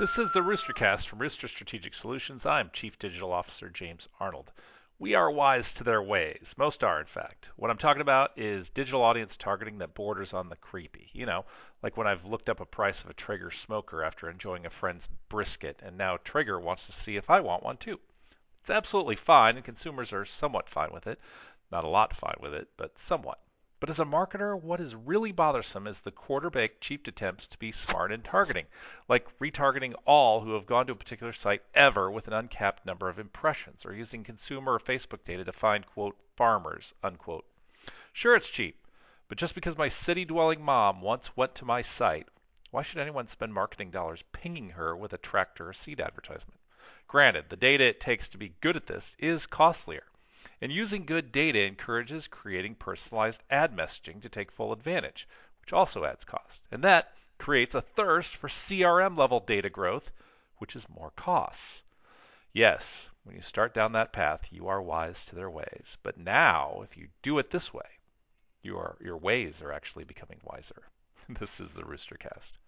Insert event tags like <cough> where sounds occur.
This is the Roostercast from Rooster Strategic Solutions. I'm Chief Digital Officer James Arnold. We are wise to their ways. Most are, in fact. What I'm talking about is digital audience targeting that borders on the creepy. You know, like when I've looked up a price of a Traeger smoker after enjoying a friend's brisket, and now Traeger wants to see if I want one too. It's absolutely fine, and consumers are somewhat fine with it. Not a lot fine with it, but somewhat. But as a marketer, what is really bothersome is the quarter baked, cheap attempts to be smart in targeting, like retargeting all who have gone to a particular site ever with an uncapped number of impressions, or using consumer or Facebook data to find, quote, farmers, unquote. Sure, it's cheap, but just because my city dwelling mom once went to my site, why should anyone spend marketing dollars pinging her with a tractor or seed advertisement? Granted, the data it takes to be good at this is costlier. And using good data encourages creating personalized ad messaging to take full advantage, which also adds cost. And that creates a thirst for CRM level data growth, which is more costs. Yes, when you start down that path, you are wise to their ways. But now, if you do it this way, you are, your ways are actually becoming wiser. <laughs> this is the Roostercast.